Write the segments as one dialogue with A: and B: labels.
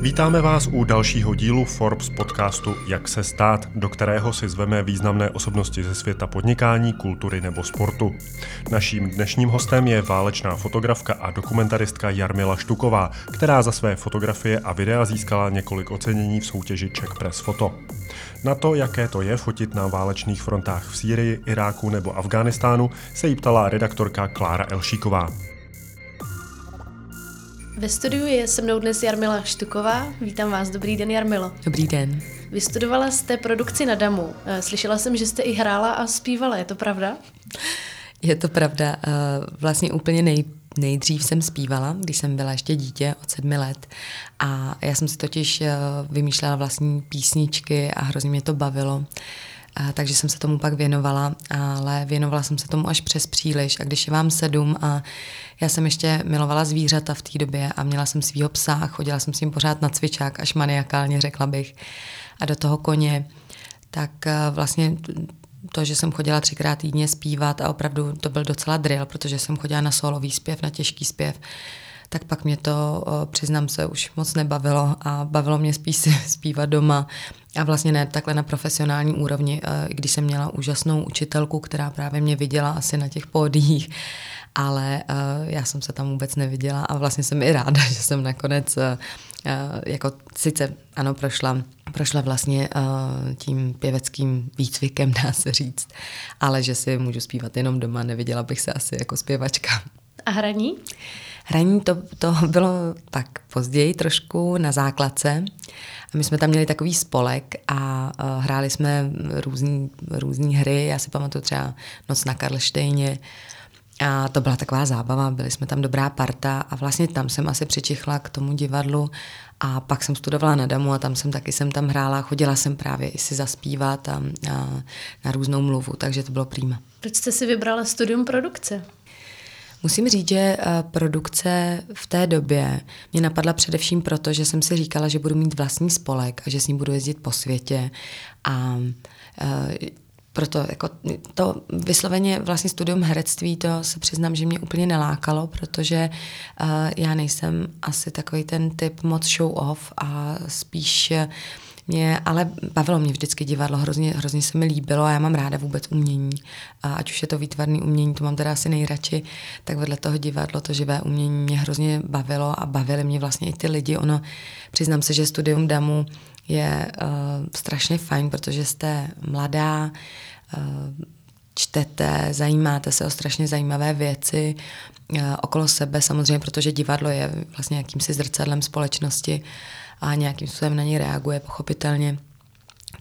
A: Vítáme vás u dalšího dílu Forbes podcastu Jak se stát, do kterého si zveme významné osobnosti ze světa podnikání, kultury nebo sportu. Naším dnešním hostem je válečná fotografka a dokumentaristka Jarmila Štuková, která za své fotografie a videa získala několik ocenění v soutěži Czech Press Photo. Na to, jaké to je fotit na válečných frontách v Sýrii, Iráku nebo Afghánistánu, se jí ptala redaktorka Klára Elšíková.
B: Ve studiu je se mnou dnes Jarmila Štuková. Vítám vás. Dobrý den, Jarmilo.
C: Dobrý den.
B: Vystudovala jste produkci na Damu. Eh, slyšela jsem, že jste i hrála a zpívala. Je to pravda?
C: Je to pravda. Eh, vlastně úplně nej, nejdřív jsem zpívala, když jsem byla ještě dítě od sedmi let. A já jsem si totiž eh, vymýšlela vlastní písničky a hrozně mě to bavilo. Takže jsem se tomu pak věnovala, ale věnovala jsem se tomu až přes příliš. A když je vám sedm a já jsem ještě milovala zvířata v té době a měla jsem svýho psa a chodila jsem s ním pořád na cvičák, až maniakálně řekla bych. A do toho koně, tak eh, vlastně to, že jsem chodila třikrát týdně zpívat a opravdu to byl docela drill, protože jsem chodila na solový zpěv, na těžký zpěv, tak pak mě to, přiznám se, už moc nebavilo a bavilo mě spíš zpívat doma a vlastně ne takhle na profesionální úrovni, i když jsem měla úžasnou učitelku, která právě mě viděla asi na těch pódiích, ale já jsem se tam vůbec neviděla a vlastně jsem i ráda, že jsem nakonec jako sice ano prošla, prošla vlastně tím pěveckým výcvikem, dá se říct, ale že si můžu zpívat jenom doma, neviděla bych se asi jako zpěvačka.
B: A hraní?
C: Hraní to, to bylo tak později trošku na základce. A my jsme tam měli takový spolek a uh, hráli jsme různé hry. Já si pamatuju třeba Noc na Karlštejně. A to byla taková zábava, byli jsme tam dobrá parta a vlastně tam jsem asi přičichla k tomu divadlu a pak jsem studovala na Damu a tam jsem taky jsem tam hrála, chodila jsem právě i si zaspívat a, a na různou mluvu, takže to bylo prýma.
B: Proč jste si vybrala studium produkce?
C: Musím říct, že eh, produkce v té době mě napadla především proto, že jsem si říkala, že budu mít vlastní spolek a že s ním budu jezdit po světě. A eh, proto jako to vysloveně vlastně studium herectví, to se přiznám, že mě úplně nelákalo, protože uh, já nejsem asi takový ten typ moc show off a spíš mě, ale bavilo mě vždycky divadlo, hrozně, hrozně se mi líbilo a já mám ráda vůbec umění. A ať už je to výtvarné umění, to mám teda asi nejradši, tak vedle toho divadlo, to živé umění mě hrozně bavilo a bavili mě vlastně i ty lidi. Ono, přiznám se, že studium DAMu je uh, strašně fajn, protože jste mladá, uh, čtete, zajímáte se o strašně zajímavé věci uh, okolo sebe, samozřejmě, protože divadlo je vlastně jakýmsi zrcadlem společnosti a nějakým způsobem na ně reaguje pochopitelně.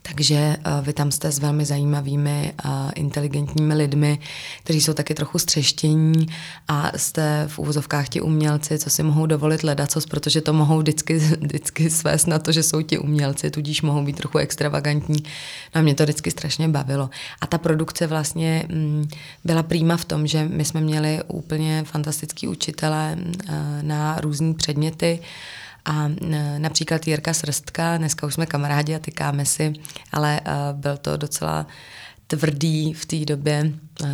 C: Takže uh, vy tam jste s velmi zajímavými a inteligentními lidmi, kteří jsou taky trochu střeštění a jste v úvozovkách ti umělci, co si mohou dovolit ledacos, protože to mohou vždycky, vždycky svést na to, že jsou ti umělci, tudíž mohou být trochu extravagantní. No a mě to vždycky strašně bavilo. A ta produkce vlastně mm, byla prýma v tom, že my jsme měli úplně fantastický učitele uh, na různé předměty, a například Jirka Srstka, dneska už jsme kamarádi a tykáme si, ale uh, byl to docela tvrdý v té době, uh,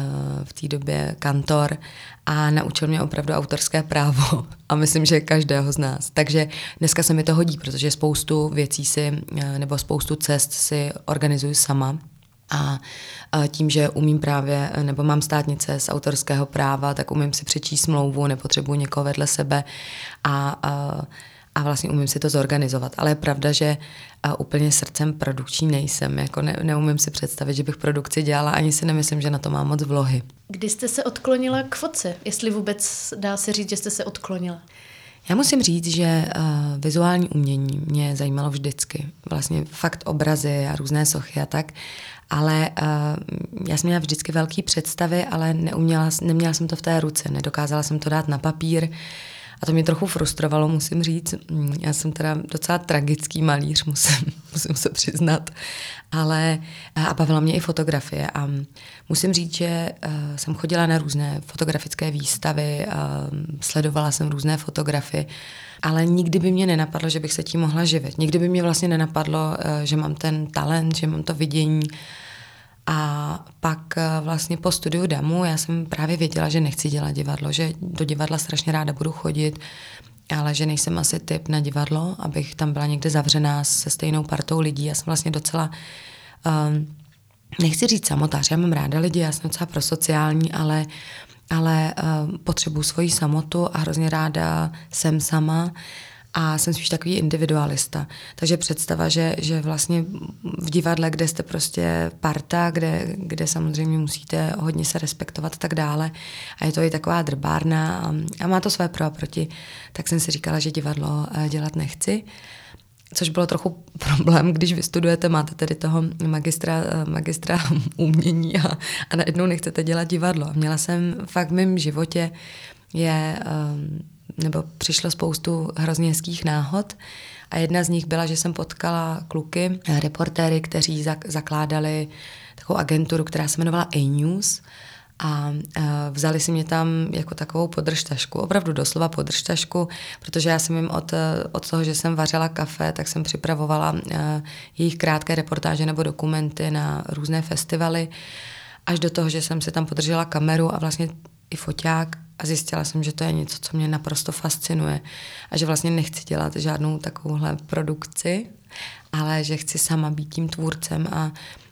C: v té době kantor a naučil mě opravdu autorské právo a myslím, že každého z nás. Takže dneska se mi to hodí, protože spoustu věcí si, nebo spoustu cest si organizuju sama, a tím, že umím právě, nebo mám státnice z autorského práva, tak umím si přečíst smlouvu, nepotřebuji někoho vedle sebe a, a a vlastně umím si to zorganizovat. Ale je pravda, že úplně srdcem produkční nejsem. Jako ne, neumím si představit, že bych produkci dělala, ani si nemyslím, že na to mám moc vlohy.
B: Kdy jste se odklonila k fotce? Jestli vůbec dá se říct, že jste se odklonila?
C: Já musím říct, že uh, vizuální umění mě zajímalo vždycky. Vlastně fakt obrazy a různé sochy a tak. Ale uh, já jsem měla vždycky velké představy, ale neuměla, neměla jsem to v té ruce. Nedokázala jsem to dát na papír. Uh, a to mě trochu frustrovalo, musím říct. Já jsem teda docela tragický malíř, musím, musím se přiznat. Ale a bavila mě i fotografie. A musím říct, že uh, jsem chodila na různé fotografické výstavy, uh, sledovala jsem různé fotografie, ale nikdy by mě nenapadlo, že bych se tím mohla živit. Nikdy by mě vlastně nenapadlo, uh, že mám ten talent, že mám to vidění. A pak eh, vlastně po studiu DAMu já jsem právě věděla, že nechci dělat divadlo, že do divadla strašně ráda budu chodit, ale že nejsem asi typ na divadlo, abych tam byla někde zavřená se stejnou partou lidí. Já jsem vlastně docela, um, nechci říct samotář, já mám ráda lidi, já jsem docela prosociální, ale, ale um, potřebuji svoji samotu a hrozně ráda jsem sama a jsem spíš takový individualista. Takže představa, že, že vlastně v divadle, kde jste prostě parta, kde, kde samozřejmě musíte hodně se respektovat a tak dále a je to i taková drbárna a, a má to své pro a proti, tak jsem si říkala, že divadlo eh, dělat nechci což bylo trochu problém, když vy studujete, máte tedy toho magistra, eh, magistra umění a, a najednou nechcete dělat divadlo. Měla jsem fakt v mém životě je um, nebo přišlo spoustu hrozně hezkých náhod. A jedna z nich byla, že jsem potkala kluky, reportéry, kteří zakládali takovou agenturu, která se jmenovala A-News a vzali si mě tam jako takovou podržtašku, opravdu doslova podržtašku, protože já jsem jim od, od toho, že jsem vařila kafe, tak jsem připravovala jejich krátké reportáže nebo dokumenty na různé festivaly, až do toho, že jsem si tam podržela kameru a vlastně i foťák a zjistila jsem, že to je něco, co mě naprosto fascinuje a že vlastně nechci dělat žádnou takovouhle produkci, ale že chci sama být tím tvůrcem a,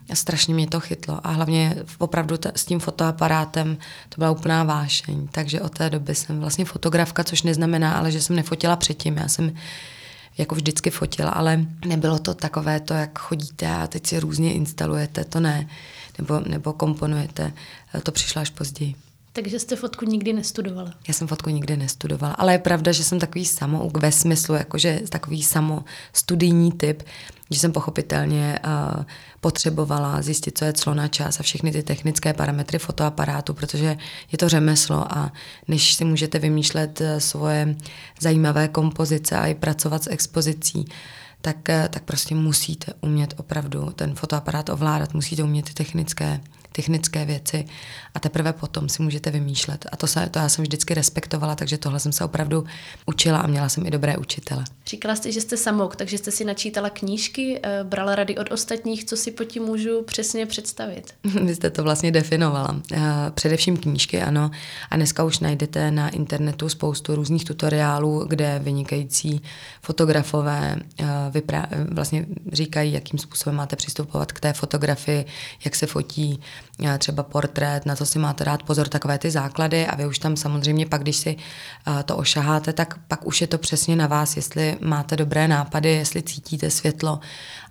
C: a strašně mě to chytlo. A hlavně opravdu t- s tím fotoaparátem to byla úplná vášeň. Takže od té doby jsem vlastně fotografka, což neznamená, ale že jsem nefotila předtím. Já jsem jako vždycky fotila, ale nebylo to takové to, jak chodíte a teď si různě instalujete, to ne, nebo, nebo komponujete. To přišlo až později.
B: Takže jste fotku nikdy nestudovala?
C: Já jsem fotku nikdy nestudovala, ale je pravda, že jsem takový samouk ve smyslu, jakože takový samostudijní typ, že jsem pochopitelně uh, potřebovala zjistit, co je clo na čas a všechny ty technické parametry fotoaparátu, protože je to řemeslo a než si můžete vymýšlet uh, svoje zajímavé kompozice a i pracovat s expozicí, tak, uh, tak prostě musíte umět opravdu ten fotoaparát ovládat, musíte umět ty technické technické věci a teprve potom si můžete vymýšlet. A to, se, to já jsem vždycky respektovala, takže tohle jsem se opravdu učila a měla jsem i dobré učitele.
B: Říkala jste, že jste samouk, takže jste si načítala knížky, eh, brala rady od ostatních, co si po tím můžu přesně představit?
C: Vy jste to vlastně definovala. Eh, především knížky, ano. A dneska už najdete na internetu spoustu různých tutoriálů, kde vynikající fotografové eh, vlastně říkají, jakým způsobem máte přistupovat k té fotografii, jak se fotí, třeba portrét, na co si máte dát pozor, takové ty základy a vy už tam samozřejmě pak, když si to ošaháte, tak pak už je to přesně na vás, jestli máte dobré nápady, jestli cítíte světlo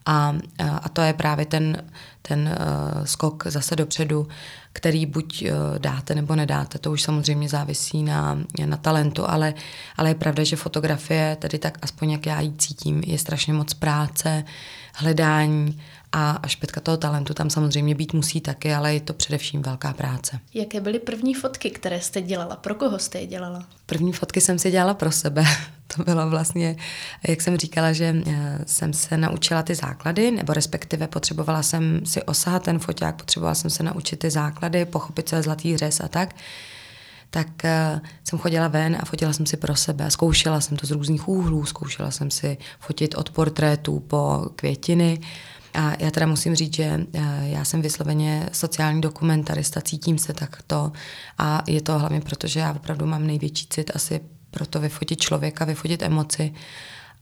C: a, a to je právě ten, ten uh, skok zase dopředu, který buď uh, dáte nebo nedáte. To už samozřejmě závisí na, na talentu, ale, ale je pravda, že fotografie, tedy tak aspoň jak já ji cítím, je strašně moc práce, hledání a, a špetka toho talentu tam samozřejmě být musí taky, ale je to především velká práce.
B: Jaké byly první fotky, které jste dělala? Pro koho jste je dělala?
C: První fotky jsem si dělala pro sebe. to bylo vlastně, jak jsem říkala, že eh, jsem se naučila ty základy, nebo respektive potřebovala jsem si osahat ten foťák, potřebovala jsem se naučit ty základy, pochopit, co je zlatý řez a tak tak uh, jsem chodila ven a fotila jsem si pro sebe. Zkoušela jsem to z různých úhlů, zkoušela jsem si fotit od portrétů po květiny. A já teda musím říct, že uh, já jsem vysloveně sociální dokumentarista, cítím se takto a je to hlavně proto, že já opravdu mám největší cit asi pro to vyfotit člověka, vyfotit emoci.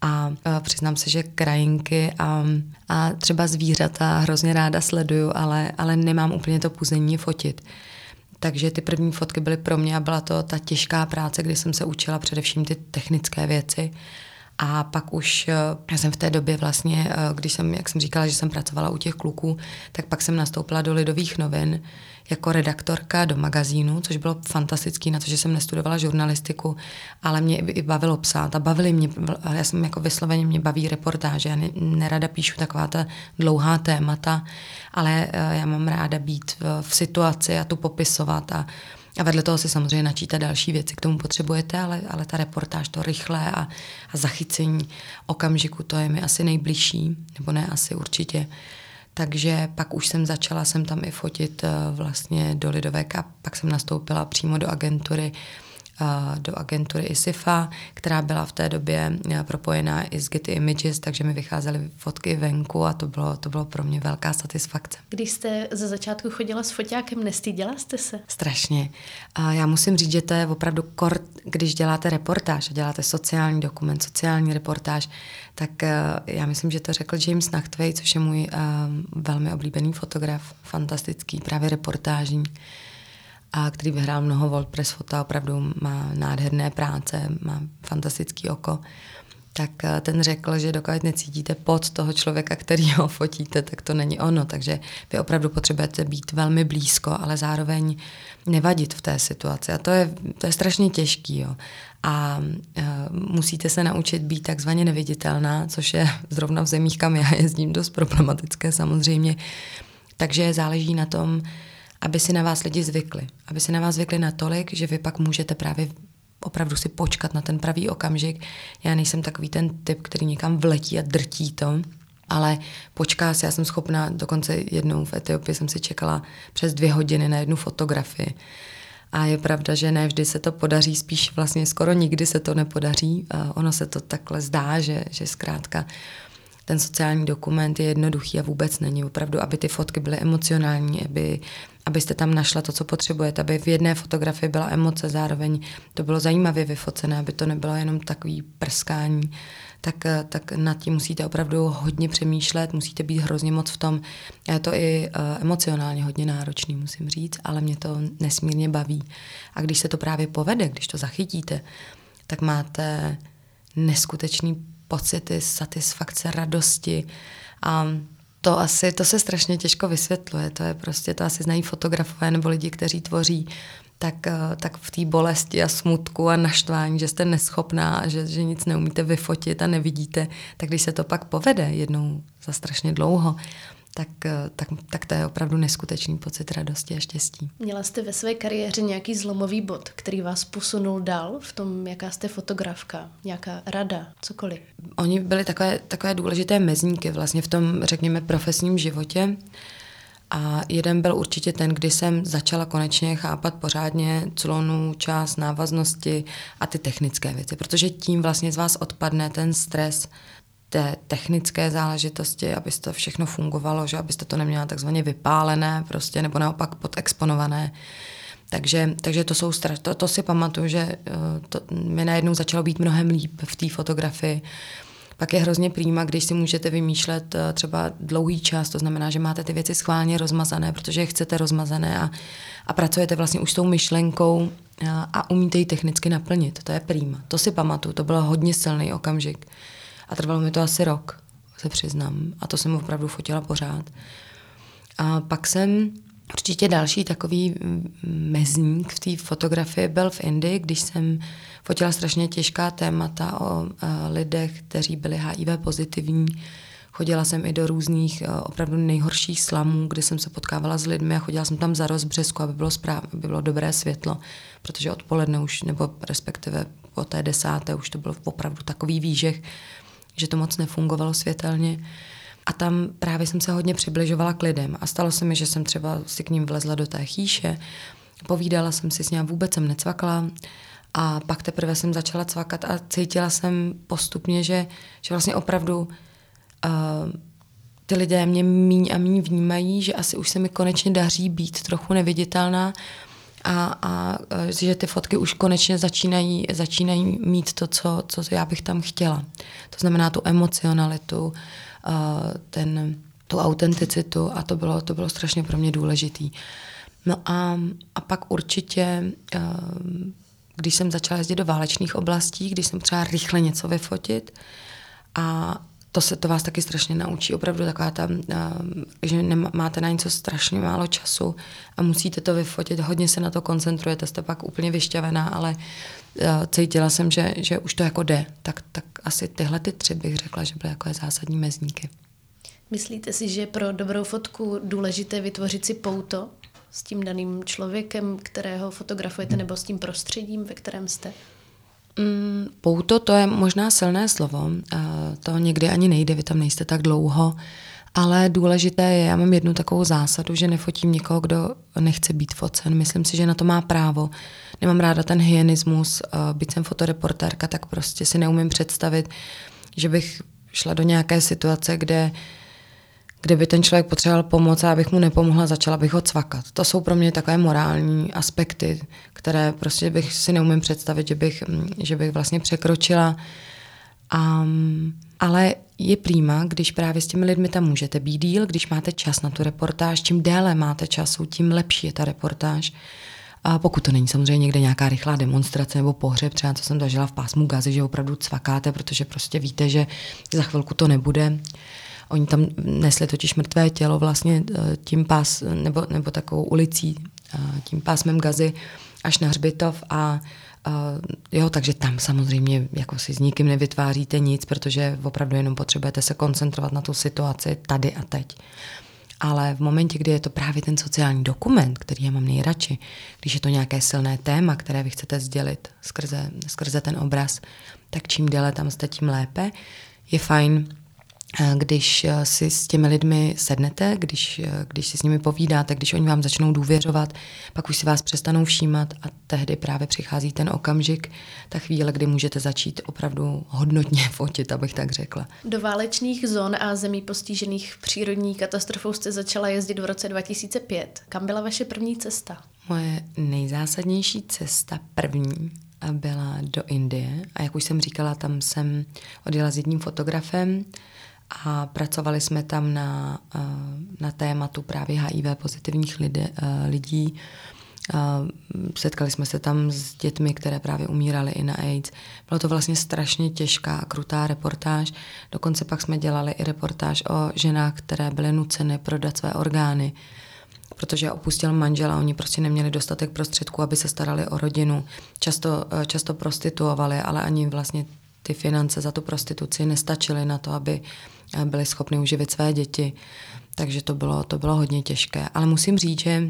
C: A uh, přiznám se, že krajinky a, a třeba zvířata hrozně ráda sleduju, ale, ale nemám úplně to puzení fotit. Takže ty první fotky byly pro mě a byla to ta těžká práce, kdy jsem se učila především ty technické věci. A pak už, eh, já jsem v té době vlastně, eh, když jsem, jak jsem říkala, že jsem pracovala u těch kluků, tak pak jsem nastoupila do Lidových novin jako redaktorka do magazínu, což bylo fantastický na to, že jsem nestudovala žurnalistiku, ale mě i bavilo psát a bavili mě, já jsem jako vysloveně mě baví reportáže, já nerada píšu taková ta dlouhá témata, ale eh, já mám ráda být v, v situaci a tu popisovat a a vedle toho si samozřejmě načítat další věci, k tomu potřebujete, ale, ale ta reportáž, to rychlé a, a zachycení okamžiku, to je mi asi nejbližší, nebo ne asi určitě. Takže pak už jsem začala jsem tam i fotit eh, vlastně do Lidovek a pak jsem nastoupila přímo do agentury do agentury ISIFA, která byla v té době propojená i s Getty Images, takže mi vycházely fotky venku a to bylo, to bylo pro mě velká satisfakce.
B: Když jste ze začátku chodila s foťákem, nestýděla jste se?
C: Strašně. A já musím říct, že to je opravdu kort, když děláte reportáž a děláte sociální dokument, sociální reportáž, tak já myslím, že to řekl James Nachtwey, což je můj velmi oblíbený fotograf, fantastický, právě reportážní a který vyhrál mnoho World Press Fota, opravdu má nádherné práce, má fantastický oko, tak eh, ten řekl, že dokud necítíte pod toho člověka, který ho fotíte, tak to není ono. Takže vy opravdu potřebujete být velmi blízko, ale zároveň nevadit v té situaci. A to je, to je strašně těžký. Jo. A uh, musíte se naučit být takzvaně neviditelná, což je zrovna v zemích, kam já jezdím, dost problematické samozřejmě. Takže záleží na tom, aby si na vás lidi zvykli. Aby si na vás zvykli natolik, že vy pak můžete právě opravdu si počkat na ten pravý okamžik. Já nejsem takový ten typ, který někam vletí a drtí to, ale počká si, já jsem schopná, dokonce jednou v Etiopii jsem si čekala přes dvě hodiny na jednu fotografii. A je pravda, že ne vždy se to podaří, spíš vlastně skoro nikdy se to nepodaří. Ono se to takhle zdá, že, že zkrátka ten sociální dokument je jednoduchý a vůbec není. Opravdu, aby ty fotky byly emocionální, aby, abyste tam našla to, co potřebujete, aby v jedné fotografii byla emoce, zároveň to bylo zajímavě vyfocené, aby to nebylo jenom takový prskání, tak, tak nad tím musíte opravdu hodně přemýšlet, musíte být hrozně moc v tom. Je to i uh, emocionálně hodně náročný, musím říct, ale mě to nesmírně baví. A když se to právě povede, když to zachytíte, tak máte neskutečný pocity satisfakce, radosti. A to asi, to se strašně těžko vysvětluje. To je prostě, to asi znají fotografové nebo lidi, kteří tvoří tak, eh, tak v té bolesti a smutku a naštvání, že jste neschopná a že, že nic neumíte vyfotit a nevidíte, tak když se to pak povede jednou za strašně dlouho, tak, eh, tak, tak to je opravdu neskutečný pocit radosti a štěstí.
B: Měla jste ve své kariéře nějaký zlomový bod, který vás posunul dál v tom, jaká jste fotografka, nějaká rada, cokoliv?
C: Oni byli takové, takové důležité mezníky vlastně v tom, řekněme, profesním životě. A jeden byl určitě ten, kdy jsem začala konečně chápat pořádně clonu, čas, návaznosti a ty technické věci, protože tím vlastně z vás odpadne ten stres, té technické záležitosti, aby to všechno fungovalo, že abyste to neměla takzvaně vypálené prostě, nebo naopak podexponované. Takže, takže to jsou straš, to, to si pamatuju, že eh, to, mi najednou začalo být mnohem líp v té fotografii. Pak je hrozně prýma, když si můžete vymýšlet eh, třeba dlouhý čas, to znamená, že máte ty věci schválně rozmazané, protože je chcete rozmazané a, a pracujete vlastně už s tou myšlenkou a, eh, a umíte ji technicky naplnit. To je prýma. To si pamatuju, to byl hodně silný okamžik. A trvalo mi to asi rok, se přiznám. A to jsem opravdu fotila pořád. A pak jsem určitě další takový mezník v té fotografii byl v Indii, když jsem fotila strašně těžká témata o uh, lidech, kteří byli HIV pozitivní. Chodila jsem i do různých uh, opravdu nejhorších slamů, kde jsem se potkávala s lidmi a chodila jsem tam za rozbřesku, aby bylo, správ, aby bylo dobré světlo, protože odpoledne už, nebo respektive po té desáté už to bylo opravdu takový výžeh, že to moc nefungovalo světelně. A tam právě jsem se hodně přibližovala k lidem a stalo se mi, že jsem třeba si k ním vlezla do té chýše, povídala jsem si s ním, vůbec jsem necvakla a pak teprve jsem začala cvakat a cítila jsem postupně, že, že vlastně opravdu uh, ty lidé mě míň a míň vnímají, že asi už se mi konečně daří být trochu neviditelná a, a že ty fotky už konečně začínají, začínají mít to, co, co já bych tam chtěla. To znamená tu emocionalitu, ten, tu autenticitu a to bylo, to bylo strašně pro mě důležitý. No a, a pak určitě, když jsem začala jezdit do válečných oblastí, když jsem třeba rychle něco vyfotit a to se to vás taky strašně naučí. Opravdu taková ta, že máte na něco strašně málo času a musíte to vyfotit, hodně se na to koncentrujete, jste pak úplně vyšťavená, ale cítila jsem, že, že už to jako jde. Tak, tak asi tyhle ty tři bych řekla, že byly jako zásadní mezníky.
B: Myslíte si, že pro dobrou fotku důležité vytvořit si pouto s tím daným člověkem, kterého fotografujete, nebo s tím prostředím, ve kterém jste?
C: Mm, pouto to je možná silné slovo. To někdy ani nejde, vy tam nejste tak dlouho. Ale důležité je, já mám jednu takovou zásadu, že nefotím někoho, kdo nechce být focen. Myslím si, že na to má právo. Nemám ráda ten hyenismus, byť jsem fotoreportérka, tak prostě si neumím představit, že bych šla do nějaké situace, kde kde by ten člověk potřeboval pomoc a abych mu nepomohla, začala bych ho cvakat. To jsou pro mě takové morální aspekty, které prostě bych si neumím představit, že bych, že bych vlastně překročila. Um, ale je prýma, když právě s těmi lidmi tam můžete být díl, když máte čas na tu reportáž, čím déle máte času, tím lepší je ta reportáž. A pokud to není samozřejmě někde nějaká rychlá demonstrace nebo pohřeb, třeba co jsem zažila v pásmu Gazy, že opravdu cvakáte, protože prostě víte, že za chvilku to nebude. Oni tam nesli totiž mrtvé tělo vlastně eh, tím pás, nebo, nebo takovou ulicí, eh, tím pásmem Gazy až na hřbitov a Uh, jo, takže tam samozřejmě jako si s nikým nevytváříte nic, protože opravdu jenom potřebujete se koncentrovat na tu situaci tady a teď. Ale v momentě, kdy je to právě ten sociální dokument, který já mám nejradši, když je to nějaké silné téma, které vy chcete sdělit skrze, skrze ten obraz, tak čím déle tam jste, tím lépe. Je fajn když eh, si s těmi lidmi sednete, když, eh, když si s nimi povídáte, když oni vám začnou důvěřovat, pak už si vás přestanou všímat a tehdy právě přichází ten okamžik, ta chvíle, kdy můžete začít opravdu hodnotně fotit, abych tak řekla.
B: Do válečných zón a zemí postižených přírodní katastrofou jste začala jezdit v roce 2005. Kam byla vaše první cesta?
C: Moje nejzásadnější cesta první byla do Indie a jak už jsem říkala, tam jsem odjela s jedním fotografem, a pracovali jsme tam na, eh, na tématu právě HIV pozitivních lidé, eh, lidí. Eh, setkali jsme se tam s dětmi, které právě umíraly i na AIDS. Bylo to vlastně strašně těžká a krutá reportáž. Dokonce pak jsme dělali i reportáž o ženách, které byly nuceny prodat své orgány, protože opustil manžela, oni prostě neměli dostatek prostředků, aby se starali o rodinu. Často, často prostituovali, ale ani vlastně ty finance za tu prostituci nestačily na to, aby byli schopni uživit své děti. Takže to bylo, to bylo hodně těžké. Ale musím říct, že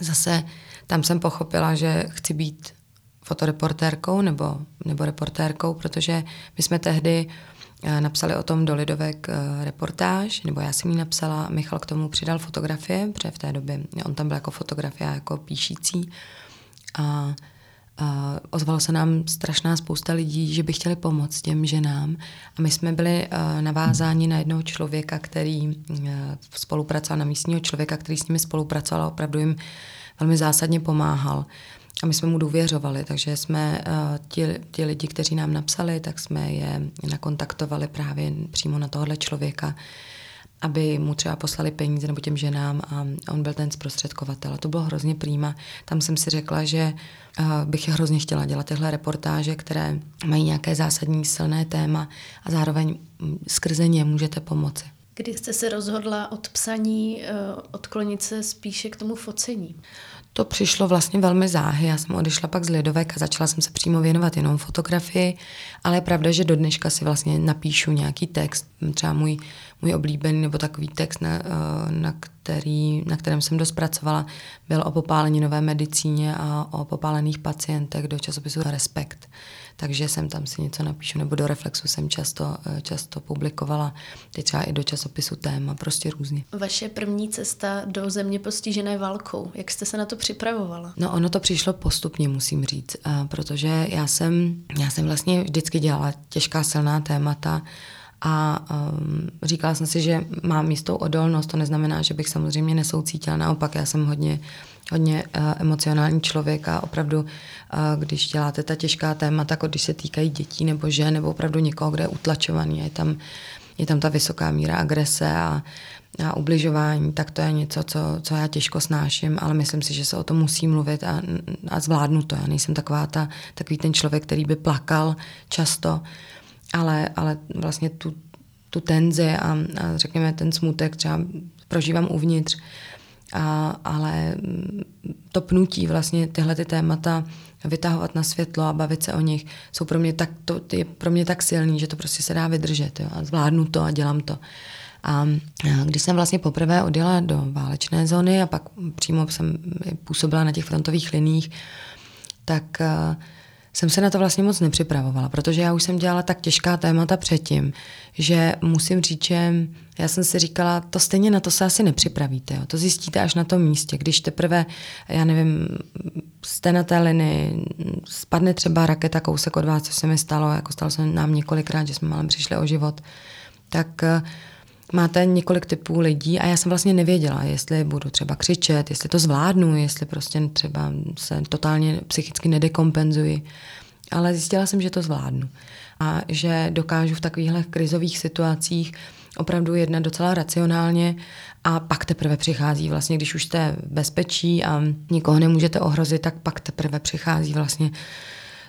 C: zase tam jsem pochopila, že chci být fotoreportérkou nebo, nebo reportérkou, protože my jsme tehdy eh, napsali o tom do Lidovek eh, reportáž, nebo já jsem ji napsala, Michal k tomu přidal fotografie, protože v té době on tam byl jako fotografie, jako píšící. A ozvalo se nám strašná spousta lidí, že by chtěli pomoct těm ženám a my jsme byli uh, navázáni na jednoho člověka, který uh, spolupracoval, na místního člověka, který s nimi spolupracoval a opravdu jim velmi zásadně pomáhal. A my jsme mu důvěřovali, takže jsme uh, ti, ti lidi, kteří nám napsali, tak jsme je nakontaktovali právě přímo na tohle člověka aby mu třeba poslali peníze nebo těm ženám a on byl ten zprostředkovatel. A to bylo hrozně prýma. Tam jsem si řekla, že bych hrozně chtěla dělat tyhle reportáže, které mají nějaké zásadní silné téma a zároveň skrze ně můžete pomoci.
B: Kdy jste se rozhodla od psaní e, odklonit se spíše k tomu focení?
C: To přišlo vlastně velmi záhy. Já jsem odešla pak z Lidovek a začala jsem se přímo věnovat jenom fotografii, ale je pravda, že do dneška si vlastně napíšu nějaký text, třeba můj, můj oblíbený nebo takový text, na, eh, na, který, na kterém jsem dost pracovala, byl o popáleninové medicíně a o popálených pacientech do časopisu Respekt takže jsem tam si něco napíšu, nebo do Reflexu jsem často, eh, často publikovala, teď třeba i do časopisu téma, prostě různě.
B: Vaše první cesta do země postižené válkou, jak jste se na to připravovala?
C: No ono to přišlo postupně, musím říct, protože já jsem, já jsem vlastně vždycky dělala těžká silná témata, a um, říkala jsem si, že mám jistou odolnost, to neznamená, že bych samozřejmě nesoucítila, naopak já jsem hodně hodně uh, emocionální člověk a opravdu, uh, když děláte ta těžká témata, jako když se týkají dětí nebo žen, nebo opravdu někoho, kdo je utlačovaný, je tam, je tam ta vysoká míra agrese a, a ubližování, tak to je něco, co, co já těžko snáším, ale myslím si, že se o tom musí mluvit a, a zvládnu to. Já nejsem taková ta, takový ten člověk, který by plakal často, ale, ale vlastně tu, tu tenzi a, a řekněme ten smutek třeba prožívám uvnitř a, ale to pnutí vlastně tyhle ty témata vytahovat na světlo a bavit se o nich jsou pro mě tak, to je pro mě tak silný, že to prostě se dá vydržet jo, a zvládnu to a dělám to. A když jsem vlastně poprvé odjela do válečné zóny a pak přímo jsem působila na těch frontových liních, tak jsem se na to vlastně moc nepřipravovala, protože já už jsem dělala tak těžká témata předtím, že musím říct, že já jsem si říkala, to stejně na to se asi nepřipravíte, jo. to zjistíte až na tom místě, když teprve, já nevím, jste na té linii, spadne třeba raketa kousek od vás, co se mi stalo, jako stalo se nám několikrát, že jsme malem přišli o život, tak eh, máte několik typů lidí a já jsem vlastně nevěděla, jestli budu třeba křičet, jestli to zvládnu, jestli prostě třeba se totálně psychicky nedekompenzuji. Ale zjistila jsem, že to zvládnu a že dokážu v takovýchhle krizových situacích opravdu jednat docela racionálně a pak teprve přichází vlastně, když už jste v bezpečí a nikoho nemůžete ohrozit, tak pak teprve přichází vlastně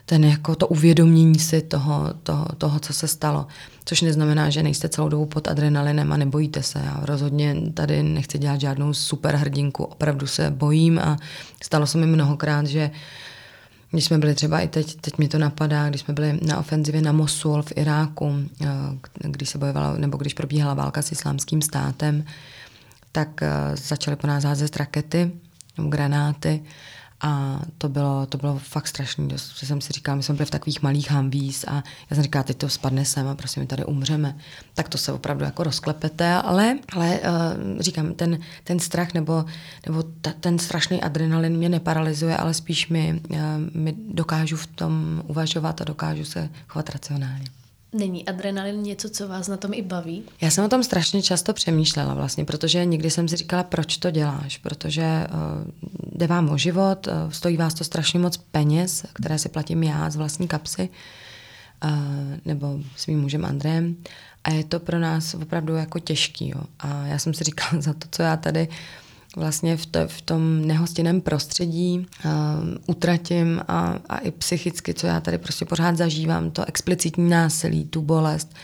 C: ten jako to uvědomění si toho, toho, toho, co se stalo. Což neznamená, že nejste celou dobu pod adrenalinem a nebojíte se. Já rozhodně tady nechci dělat žádnou super hrdinku, opravdu se bojím a stalo se mi mnohokrát, že když jsme byli třeba i teď, teď mi to napadá, když jsme byli na ofenzivě na Mosul v Iráku, eh, když se bojovala, nebo když probíhala válka s islámským státem, tak eh, začaly po nás házet rakety granáty a to bylo, to bylo fakt strašný, že jsem si říkala, my jsme byli v takových malých hamvís a já jsem říkala, teď to spadne sem a prostě my tady umřeme. Tak to se opravdu jako rozklepete, ale, ale uh, říkám, ten, ten strach nebo, nebo ta, ten strašný adrenalin mě neparalizuje, ale spíš mi, uh, mi dokážu v tom uvažovat a dokážu se chovat racionálně.
B: Není adrenalin něco, co vás na tom i baví?
C: Já jsem o tom strašně často přemýšlela vlastně, protože někdy jsem si říkala, proč to děláš, protože uh, jde vám o život, uh, stojí vás to strašně moc peněz, které si platím já z vlastní kapsy, uh, nebo s mým mužem Andrem a je to pro nás opravdu jako těžký. Jo. A já jsem si říkala, za to, co já tady uh, vlastně v, to, v tom nehostinném prostředí uh, utratím a, a i psychicky, co já tady prostě pořád zažívám, to explicitní násilí, tu bolest,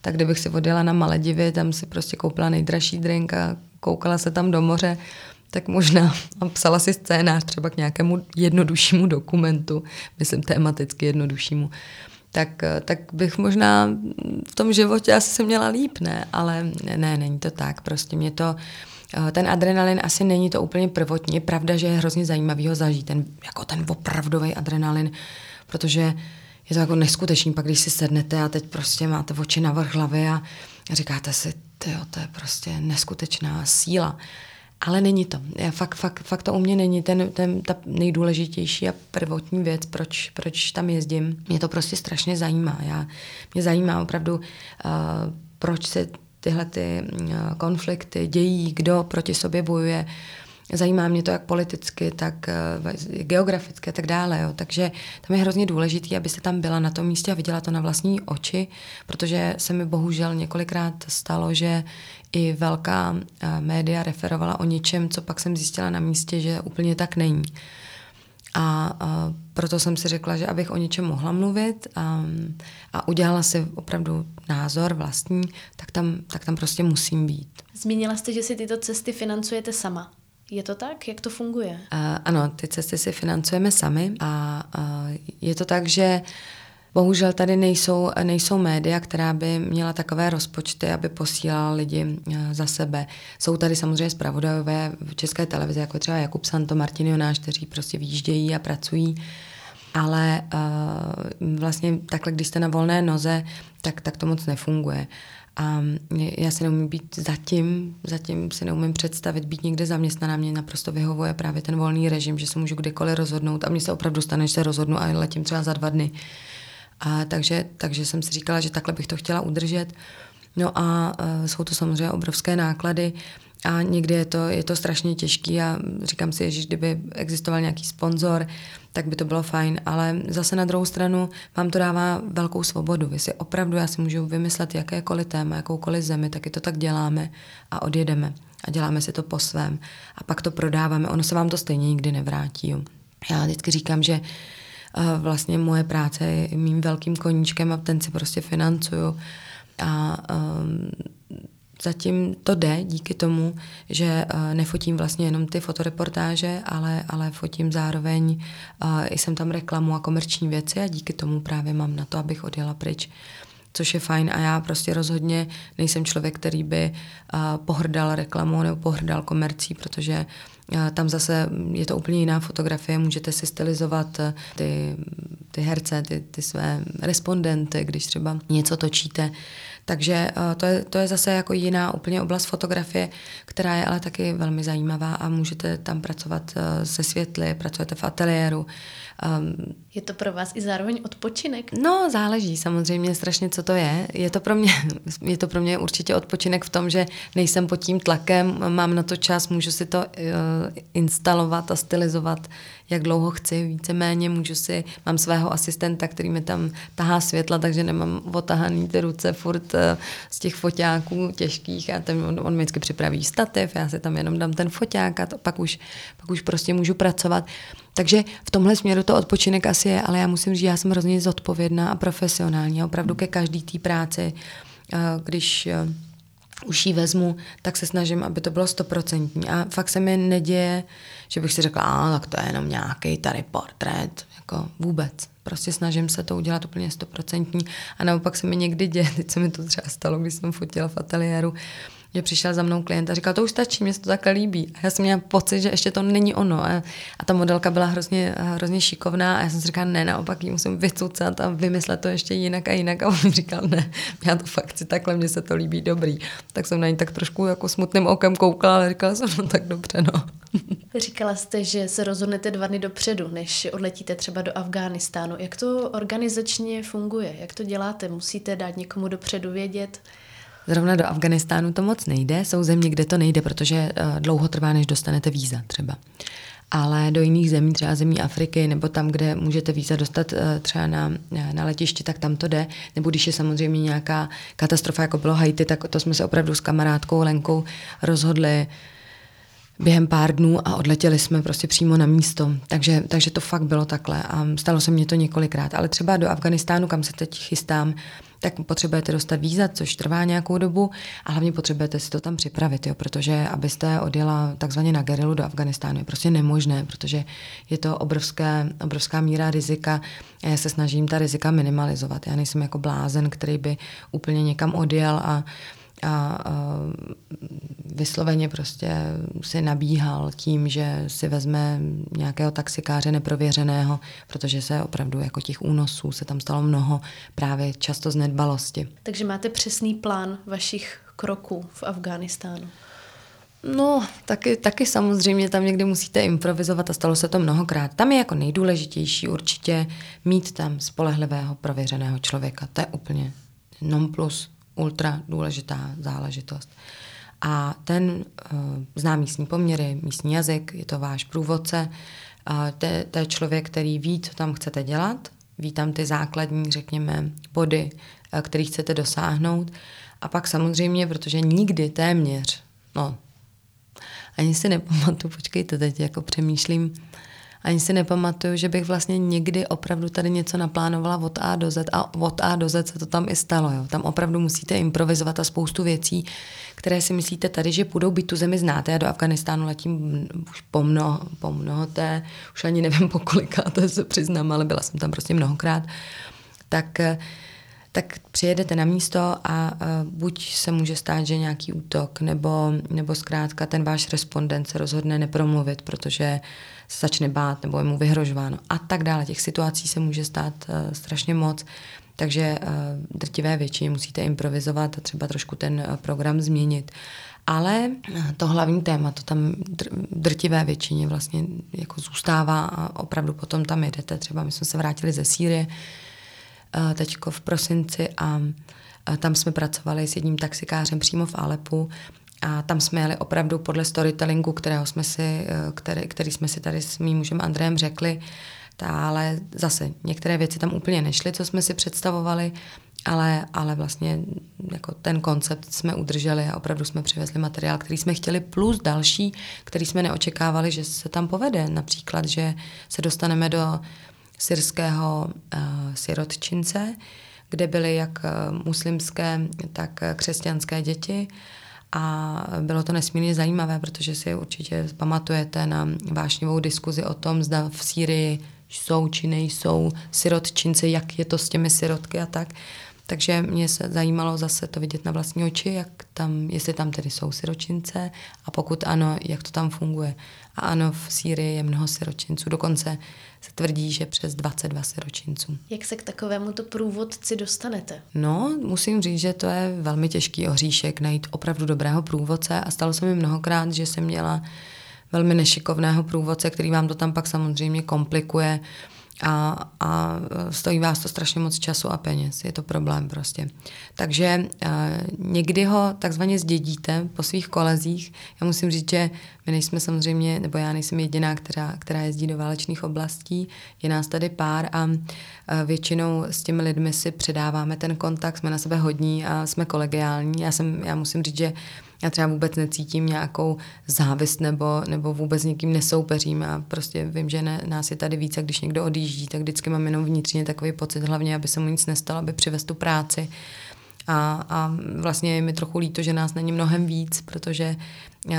C: tak kdybych si odjela na Maledivy, tam si prostě koupila nejdražší drink a koukala se tam do moře, tak možná a psala si scénář třeba k nějakému jednoduššímu dokumentu, myslím tematicky jednoduššímu, tak, tak bych možná v tom životě asi se měla líp, ne? Ale ne, není to tak. Prostě mě to, Eh, ten adrenalin asi není to úplně prvotní. Je pravda, že je hrozně zajímavý ho zažít, ten, jako ten opravdový adrenalin, protože je to jako neskutečný, pak když si sednete a teď prostě máte oči na vrch hlavy a říkáte si, to je prostě neskutečná síla. Ale není to. Já fakt, fakt, fakt to u mě není ten, ten, ta nejdůležitější a prvotní věc, proč, proč tam jezdím. Mě to prostě strašně zajímá. Já, mě zajímá opravdu, uh, proč se tyhle ty eh, konflikty dějí, kdo proti sobě bojuje. Zajímá mě to jak politicky, tak eh, geograficky a tak dále. Jo. Takže tam je hrozně důležité, abyste tam byla na tom místě a viděla to na vlastní oči, protože se mi bohužel několikrát stalo, že i velká eh, média referovala o něčem, co pak jsem zjistila na místě, že úplně tak není. A, a proto jsem si řekla, že abych o něčem mohla mluvit a, a udělala si opravdu názor vlastní, tak tam, tak tam prostě musím být.
B: Zmínila jste, že si tyto cesty financujete sama. Je to tak? Jak to funguje?
C: Uh, ano, ty cesty si financujeme sami a uh, je to tak, že Bohužel tady nejsou, nejsou média, která by měla takové rozpočty, aby posílala lidi eh, za sebe. Jsou tady samozřejmě zpravodajové v české televizi, jako třeba Jakub Santo, Martin Jonáš, kteří prostě výjíždějí a pracují. Ale uh, vlastně takhle, když jste na volné noze, tak, tak to moc nefunguje. A já si neumím být zatím, zatím si neumím představit být někde zaměstnaná. Mě naprosto vyhovuje právě ten volný režim, že se můžu kdekoliv rozhodnout a mně se opravdu stane, že se rozhodnu a letím třeba za dva dny. A takže, takže jsem si říkala, že takhle bych to chtěla udržet. No a uh, jsou to samozřejmě obrovské náklady a někdy je to, je to strašně těžký a říkám si, že kdyby existoval nějaký sponzor, tak by to bylo fajn, ale zase na druhou stranu vám to dává velkou svobodu. Vy si opravdu, já si můžu vymyslet jakékoliv téma, jakoukoliv zemi, taky to tak děláme a odjedeme a děláme si to po svém a pak to prodáváme. Ono se vám to stejně nikdy nevrátí. Já vždycky říkám, že vlastně moje práce je mým velkým koníčkem a ten si prostě financuju. A um, zatím to jde díky tomu, že uh, nefotím vlastně jenom ty fotoreportáže, ale, ale fotím zároveň, uh, jsem tam reklamu a komerční věci a díky tomu právě mám na to, abych odjela pryč což je fajn a já prostě rozhodně nejsem člověk, který by uh, pohrdal reklamou nebo pohrdal komercí, protože uh, tam zase je to úplně jiná fotografie, můžete si stylizovat ty ty herce, ty, ty své respondenty, když třeba něco točíte. Takže eh, to je, to je zase jako jiná úplně oblast fotografie, která je ale taky velmi zajímavá a můžete tam pracovat eh, se světly, pracujete v ateliéru.
B: Um, je to pro vás i zároveň odpočinek?
C: No, záleží samozřejmě strašně, co to je. Je to pro mě, je to pro mě určitě odpočinek v tom, že nejsem pod tím tlakem, mám na to čas, můžu si to uh, instalovat a stylizovat, jak dlouho chci, víceméně můžu si, mám svého asistenta, který mi tam tahá světla, takže nemám otahaný ty ruce furt uh, z těch foťáků těžkých a ten, on, on mi vždycky připraví stativ, já si tam jenom dám ten foťák a to, pak, už, pak už prostě můžu pracovat. Takže v tomhle směru to odpočinek asi je, ale já musím říct, já jsem hrozně zodpovědná a profesionální. Opravdu ke každý té práci, eh, když eh, už ji vezmu, tak se snažím, aby to bylo stoprocentní. A fakt se mi neděje, že bych si řekla, a tak to je jenom nějaký tady portrét. Jako vůbec. Prostě snažím se to udělat úplně stoprocentní. A naopak se mi někdy děje, teď se mi to třeba stalo, když jsem fotila v ateliéru, že přišel za mnou klient a říkal, to už stačí, mě se to takhle líbí. A já jsem měla pocit, že ještě to není ono. A, a ta modelka byla hrozně, hrozně šikovná a já jsem si říkala, ne, naopak ji musím vycucat a vymyslet to ještě jinak a jinak. A on mi říkal, ne, já to fakt chci takhle, mně se to líbí, dobrý. Tak jsem na ní tak trošku jako smutným okem koukala, ale říkala jsem, no tak dobře, no.
B: Říkala jste, že se rozhodnete dva dny dopředu, než odletíte třeba do Afghánistánu. Jak to organizačně funguje? Jak to děláte? Musíte dát někomu dopředu vědět?
C: Zrovna do Afganistánu to moc nejde, jsou země, kde to nejde, protože uh, dlouho trvá, než dostanete víza třeba. Ale do jiných zemí, třeba zemí Afriky, nebo tam, kde můžete víza dostat uh, třeba na, na letišti, tak tam to jde. Nebo když je samozřejmě nějaká katastrofa, jako bylo Haiti, tak to jsme se opravdu s kamarádkou Lenkou rozhodli během pár dnů a odletěli jsme prostě přímo na místo. Takže, takže to fakt bylo takhle a stalo se mně to několikrát. Ale třeba do Afganistánu, kam se teď chystám, tak potřebujete dostat víza, což trvá nějakou dobu a hlavně potřebujete si to tam připravit, jo, protože abyste odjela takzvaně na gerilu do Afganistánu je prostě nemožné, protože je to obrovské, obrovská míra rizika a já se snažím ta rizika minimalizovat. Já nejsem jako blázen, který by úplně někam odjel a a, a vysloveně prostě si nabíhal tím, že si vezme nějakého taxikáře neprověřeného, protože se opravdu jako těch únosů se tam stalo mnoho právě často z nedbalosti.
B: Takže máte přesný plán vašich kroků v Afghánistánu?
C: No, taky, taky samozřejmě tam někdy musíte improvizovat a stalo se to mnohokrát. Tam je jako nejdůležitější určitě mít tam spolehlivého, prověřeného člověka. To je úplně non plus ultra důležitá záležitost. A ten uh, zná místní poměry, místní jazyk, je to váš průvodce, uh, to je člověk, který ví, co tam chcete dělat, ví tam ty základní, řekněme, body, uh, který chcete dosáhnout. A pak samozřejmě, protože nikdy téměř, no, ani si nepamatuju, počkejte, teď jako přemýšlím, ani si nepamatuju, že bych vlastně někdy opravdu tady něco naplánovala od A do Z a od A do Z se to tam i stalo. Jo. Tam opravdu musíte improvizovat a spoustu věcí, které si myslíte tady, že půjdou být tu zemi znáte. Já do Afganistánu letím už po mnoho, po mnoho té, už ani nevím po kolikáté se přiznám, ale byla jsem tam prostě mnohokrát. Tak tak přijedete na místo a uh, buď se může stát, že nějaký útok, nebo, nebo zkrátka ten váš respondent se rozhodne nepromluvit, protože se začne bát nebo je mu vyhrožováno a tak dále. Těch situací se může stát uh, strašně moc, takže uh, drtivé většině musíte improvizovat a třeba trošku ten uh, program změnit. Ale to hlavní téma, to tam drtivé většině vlastně jako zůstává a opravdu potom tam jedete. Třeba my jsme se vrátili ze Sýrie, teďko v prosinci a tam jsme pracovali s jedním taxikářem přímo v Alepu a tam jsme jeli opravdu podle storytellingu, kterého jsme si, e, který, který jsme si tady s mým mužem Andrejem řekli, ale zase některé věci tam úplně nešly, co jsme si představovali, ale, ale vlastně jako ten koncept jsme udrželi a opravdu jsme přivezli materiál, který jsme chtěli, plus další, který jsme neočekávali, že se tam povede. Například, že se dostaneme do syrského uh, sirotčince, kde byly jak uh, muslimské, tak křesťanské děti. A bylo to nesmírně zajímavé, protože si určitě pamatujete na vášnivou diskuzi o tom, zda v Sýrii jsou či nejsou sirotčinci, jak je to s těmi sirotky a tak. Takže mě se zajímalo zase to vidět na vlastní oči, jak tam, jestli tam tedy jsou siročince a pokud ano, jak to tam funguje. A ano, v Sýrii je mnoho siročinců, dokonce se tvrdí, že přes 22 siročinců.
B: Jak se k takovému to průvodci dostanete?
C: No, musím říct, že to je velmi těžký ohříšek najít opravdu dobrého průvodce a stalo se mi mnohokrát, že jsem měla velmi nešikovného průvodce, který vám to tam pak samozřejmě komplikuje a, a stojí vás to strašně moc času a peněz. Je to problém prostě. Takže uh, někdy ho takzvaně zdědíte po svých kolezích. Já musím říct, že my nejsme samozřejmě, nebo já nejsem jediná, která, která jezdí do válečných oblastí. Je nás tady pár a uh, většinou s těmi lidmi si předáváme ten kontakt, jsme na sebe hodní a jsme kolegiální. Já, jsem, já musím říct, že já třeba vůbec necítím nějakou závist nebo, nebo vůbec někým nesoupeřím a prostě vím, že ne, nás je tady víc a když někdo odjíždí, tak vždycky mám jenom vnitřně takový pocit, hlavně, aby se mu nic nestalo, aby přivez tu práci. A, a vlastně je mi trochu líto, že nás není mnohem víc, protože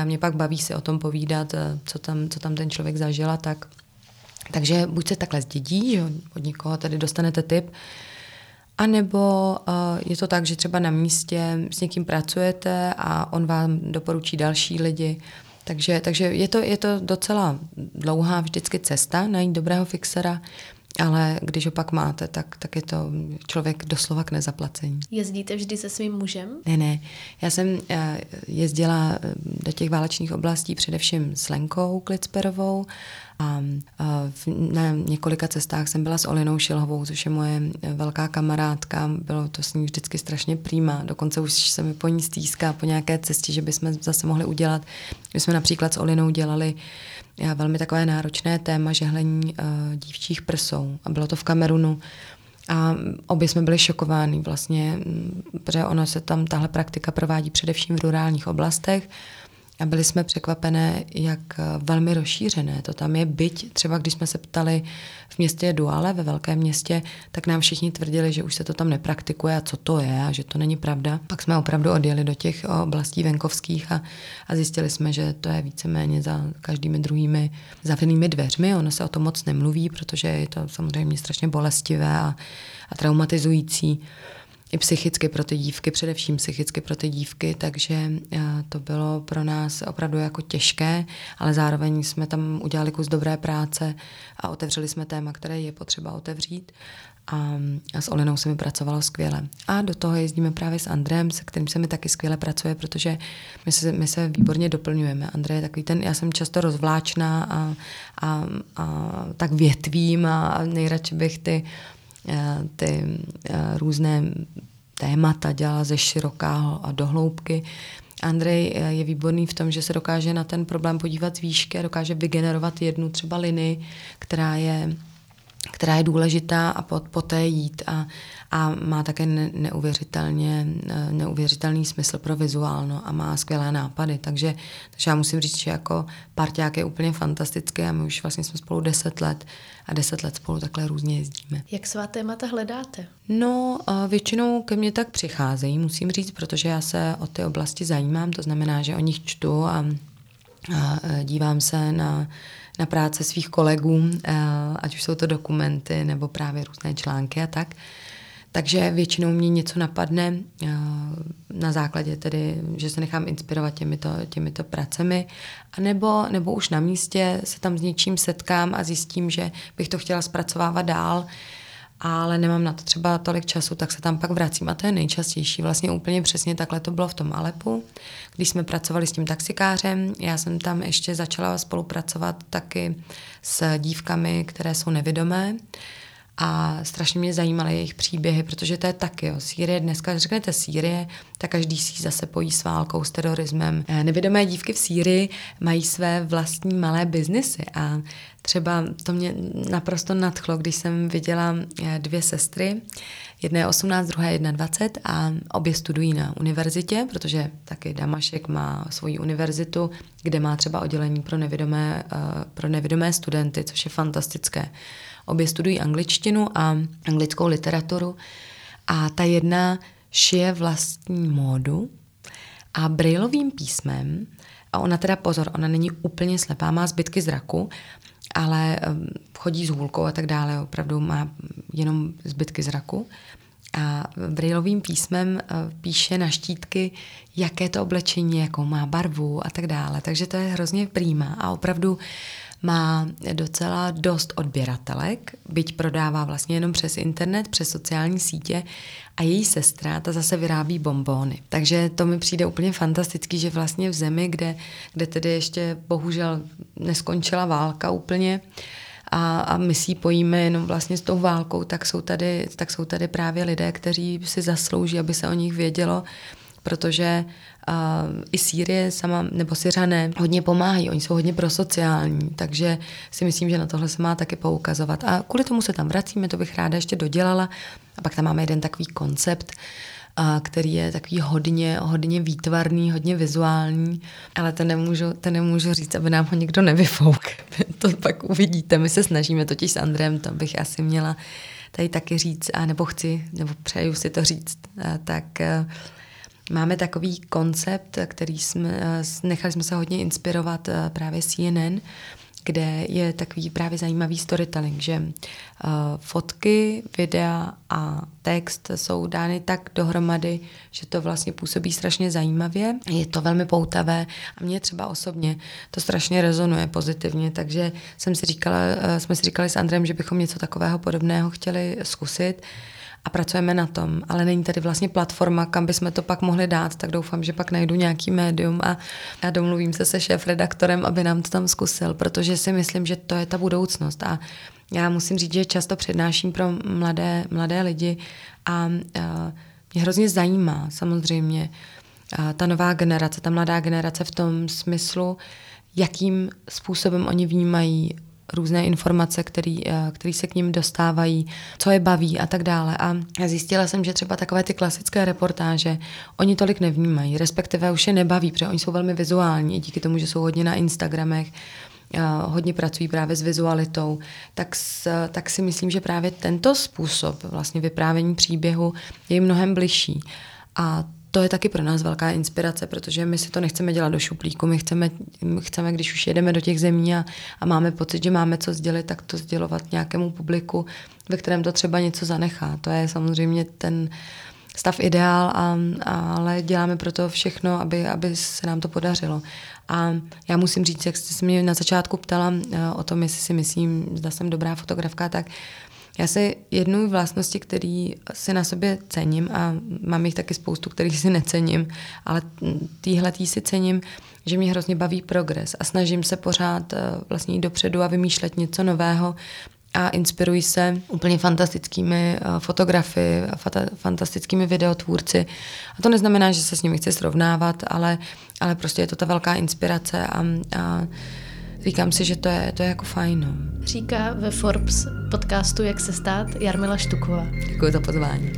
C: mě pak baví si o tom povídat, co tam, co tam ten člověk zažil a tak. Takže buď se takhle zdědí, že od někoho tady dostanete tip, a nebo uh, je to tak, že třeba na místě s někým pracujete a on vám doporučí další lidi. Takže, takže je, to, je to docela dlouhá vždycky cesta najít dobrého fixera, ale když ho pak máte, tak, tak je to člověk doslova k nezaplacení.
B: Jezdíte vždy se svým mužem?
C: Ne, ne. Já jsem uh, jezdila do těch válečných oblastí především s Lenkou Klicperovou a na několika cestách jsem byla s Olinou Šilhovou, což je moje velká kamarádka. Bylo to s ní vždycky strašně přímá. Dokonce už se mi po ní stýská po nějaké cestě, že bychom zase mohli udělat. My jsme například s Olinou dělali velmi takové náročné téma žehlení dívčích prsou. A bylo to v Kamerunu. A obě jsme byli šokováni vlastně, protože ona se tam, tahle praktika provádí především v rurálních oblastech a byli jsme překvapené, jak eh, velmi rozšířené to tam je. Byť třeba, když jsme se ptali v městě Duale, ve velkém městě, tak nám všichni tvrdili, že už se to tam nepraktikuje a co to je a že to není pravda. Pak jsme opravdu odjeli do těch oblastí venkovských a, a zjistili jsme, že to je víceméně za každými druhými zavřenými dveřmi. Ono se o tom moc nemluví, protože je to samozřejmě strašně bolestivé a, a traumatizující i psychicky pro ty dívky, především psychicky pro ty dívky, takže eh, to bylo pro nás opravdu jako těžké, ale zároveň jsme tam udělali kus dobré práce a otevřeli jsme téma, které je potřeba otevřít a, a s Olinou se mi pracovalo skvěle. A do toho jezdíme právě s Andrem, se kterým se mi taky skvěle pracuje, protože my se, my se výborně doplňujeme. Andrej je takový ten, já jsem často rozvláčná a, a, a tak větvím a nejradši bych ty ty eh, různé témata dělala ze široká a do hloubky. Andrej eh, je výborný v tom, že se dokáže na ten problém podívat z výšky dokáže vygenerovat jednu třeba linii, která je která je důležitá a pot, poté jít a, a má také ne, neuvěřitelně, neuvěřitelný smysl pro vizuálno a má skvělé nápady, takže, takže já musím říct, že jako parťák je úplně fantastický a my už vlastně jsme spolu deset let a deset let spolu takhle různě jezdíme.
B: Jak svá témata hledáte?
C: No, většinou ke mně tak přicházejí, musím říct, protože já se o ty oblasti zajímám, to znamená, že o nich čtu a, a dívám se na na práce svých kolegů, eh, ať už jsou to dokumenty nebo právě různé články a tak. Takže většinou mě něco napadne eh, na základě tedy, že se nechám inspirovat těmito, těmito pracemi, a nebo, nebo už na místě se tam s něčím setkám a zjistím, že bych to chtěla zpracovávat dál, ale nemám na to třeba tolik času, tak se tam pak vracím. A to je nejčastější. Vlastně úplně přesně takhle to bylo v tom Alepu, když jsme pracovali s tím taxikářem. Já jsem tam ještě začala spolupracovat taky s dívkami, které jsou nevidomé a strašně mě zajímaly jejich příběhy, protože to je taky, jo, Sýrie, dneska řeknete Sýrie, tak každý si zase pojí s válkou, s terorismem. Eh, nevědomé dívky v Sýrii mají své vlastní malé biznesy a třeba to mě naprosto nadchlo, když jsem viděla eh, dvě sestry, Jedna je 18, druhá je 21 a obě studují na univerzitě, protože taky Damašek má svoji univerzitu, kde má třeba oddělení pro nevědomé, uh, pro nevědomé studenty, což je fantastické. Obě studují angličtinu a anglickou literaturu a ta jedna šije vlastní módu a brailovým písmem, a ona teda pozor, ona není úplně slepá, má zbytky zraku, ale chodí s hůlkou a tak dále, opravdu má jenom zbytky zraku a brailovým písmem eh, píše na štítky, jaké to oblečení, jakou má barvu a tak dále. Takže to je hrozně prýma a opravdu má docela dost odběratelek, byť prodává vlastně jenom přes internet, přes sociální sítě a její sestra, ta zase vyrábí bombóny. Takže to mi přijde úplně fantastický, že vlastně v zemi, kde, kde tedy ještě bohužel neskončila válka úplně, a, a my si pojíme jenom vlastně s tou válkou, tak jsou, tady, tak jsou tady právě lidé, kteří si zaslouží, aby se o nich vědělo, protože i Sýrie sama, nebo Syřané hodně pomáhají, oni jsou hodně prosociální, takže si myslím, že na tohle se má taky poukazovat. A kvůli tomu se tam vracíme, to bych ráda ještě dodělala. A pak tam máme jeden takový koncept, a který je takový hodně, hodně výtvarný, hodně vizuální, ale to nemůžu, to nemůžu říct, aby nám ho někdo nevyfouk. to pak uvidíte. My se snažíme totiž s Andrem, to bych asi měla tady taky říct, a nebo chci, nebo přeju si to říct, a tak e, máme takový koncept, který jsme, e, nechali jsme se hodně inspirovat e, právě CNN, kde je takový právě zajímavý storytelling, že uh, fotky, videa a text jsou dány tak dohromady, že to vlastně působí strašně zajímavě. Je to velmi poutavé a mě třeba osobně to strašně rezonuje pozitivně, takže jsem si říkala, jsme si říkali s Andrem, že bychom něco takového podobného chtěli zkusit. A pracujeme na tom, ale není tady vlastně platforma, kam bychom to pak mohli dát, tak doufám, že pak najdu nějaký médium a, a domluvím se se šéf-redaktorem, aby nám to tam zkusil, protože si myslím, že to je ta budoucnost. A já musím říct, že často přednáším pro mladé, mladé lidi a, a mě hrozně zajímá samozřejmě a ta nová generace, ta mladá generace v tom smyslu, jakým způsobem oni vnímají různé informace, které eh, se k ním dostávají, co je baví a tak dále. A zjistila jsem, že třeba takové ty klasické reportáže oni tolik nevnímají, respektive už je nebaví, protože oni jsou velmi vizuální, díky tomu, že jsou hodně na Instagramech, eh, hodně pracují právě s vizualitou, tak, s, tak si myslím, že právě tento způsob vlastně vyprávění příběhu je mnohem bližší. A to je taky pro nás velká inspirace, protože my si to nechceme dělat do šuplíku, my chceme, my chceme když už jedeme do těch zemí a, a máme pocit, že máme co sdělit, tak to sdělovat nějakému publiku, ve kterém to třeba něco zanechá. To je samozřejmě ten stav ideál, a, a, ale děláme pro to všechno, aby, aby se nám to podařilo. A já musím říct, jak jste se mě na začátku ptala eh, o tom, jestli si myslím, zda jsem dobrá fotografka, tak já se jednu vlastnosti, který si na sobě cením a mám jich taky spoustu, kterých si necením, ale týhle tý si cením, že mě hrozně baví progres a snažím se pořád eh, vlastně jít dopředu a vymýšlet něco nového a inspiruji se úplně fantastickými eh, fotografy, fantastickými videotvůrci. A to neznamená, že se s nimi chci srovnávat, ale, ale prostě je to ta velká inspirace a, a říkám si, že to je, to je jako fajn. No.
B: Říká ve Forbes podcastu Jak se stát Jarmila Štuková.
C: Děkuji za pozvání.